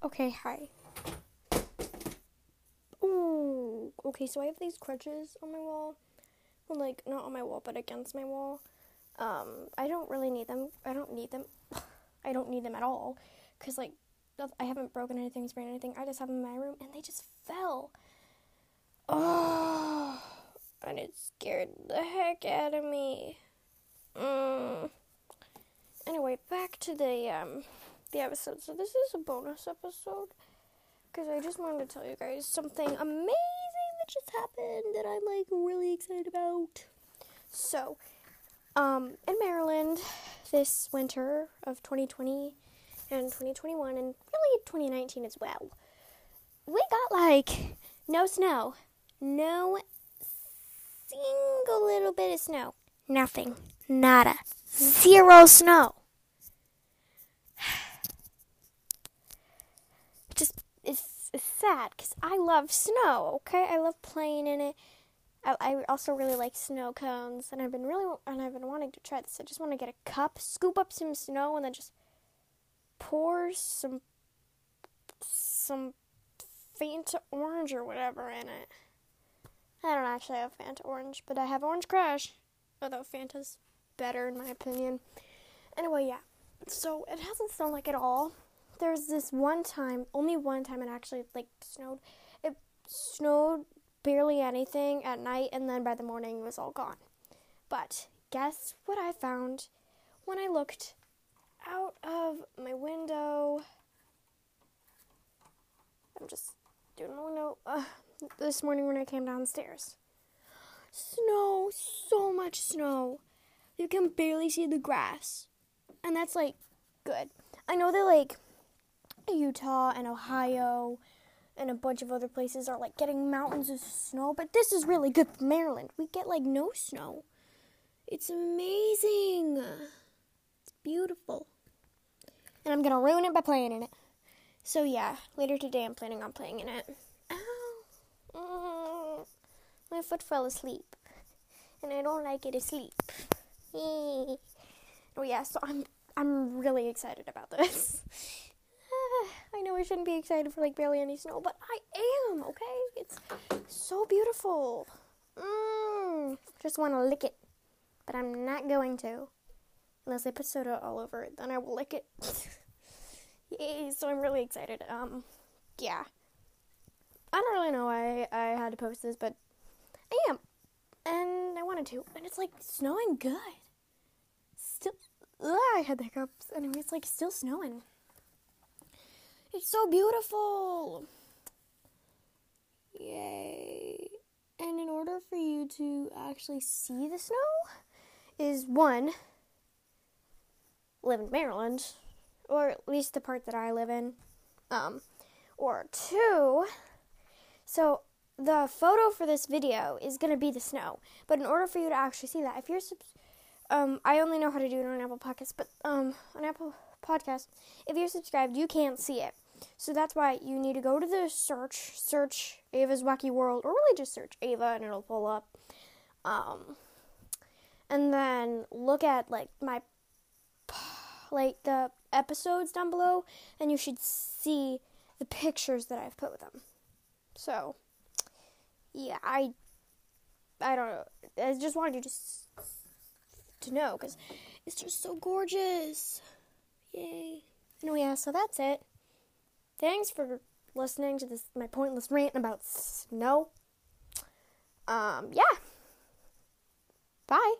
Okay, hi. Ooh, okay, so I have these crutches on my wall. Well, like, not on my wall, but against my wall. Um, I don't really need them. I don't need them. I don't need them at all. Because, like, I haven't broken anything, sprained anything. I just have them in my room, and they just fell. Oh, and it scared the heck out of me. Mm. Anyway, back to the, um, the episode. So this is a bonus episode because I just wanted to tell you guys something amazing that just happened that I'm like really excited about. So, um, in Maryland this winter of 2020 and 2021 and really 2019 as well, we got like no snow, no single little bit of snow, nothing, nada, zero snow. just it's, it's sad because I love snow. Okay, I love playing in it. I, I also really like snow cones, and I've been really and I've been wanting to try this. I just want to get a cup, scoop up some snow, and then just pour some some Fanta orange or whatever in it. I don't actually have Fanta orange, but I have Orange Crush. Although Fanta's better in my opinion. Anyway, yeah. So it hasn't snowed like at all there's this one time, only one time it actually like snowed. It snowed barely anything at night, and then by the morning it was all gone. But guess what I found when I looked out of my window? I'm just doing a window uh, this morning when I came downstairs. Snow, so much snow. You can barely see the grass. And that's like good. I know that like Utah and Ohio and a bunch of other places are like getting mountains of snow, but this is really good for Maryland. We get like no snow. It's amazing. It's beautiful. And I'm gonna ruin it by playing in it. So yeah, later today I'm planning on playing in it. Ow. Mm. My foot fell asleep. And I don't like it asleep. oh yeah, so I'm I'm really excited about this. I know I shouldn't be excited for like barely any snow, but I am, okay? It's so beautiful. Mmm. Just want to lick it. But I'm not going to. Unless I put soda all over it, then I will lick it. Yay, so I'm really excited. Um, yeah. I don't really know why I had to post this, but I am. And I wanted to. And it's like snowing good. Still, ugh, I had the hiccups. Anyway, it's like still snowing. It's so beautiful. Yay. And in order for you to actually see the snow, is one, live in Maryland, or at least the part that I live in. Um, or two, so the photo for this video is going to be the snow. But in order for you to actually see that, if you're, um, I only know how to do it on Apple Podcasts, but, um, on Apple podcast, if you're subscribed, you can't see it. So that's why you need to go to the search, search Ava's Wacky World, or really just search Ava and it'll pull up. Um, and then look at like my, like the episodes down below, and you should see the pictures that I've put with them. So, yeah, I, I don't know. I just wanted you to to know because it's just so gorgeous. Yay. Anyway, yeah, so that's it. Thanks for listening to this my pointless rant about snow. Um, yeah. Bye.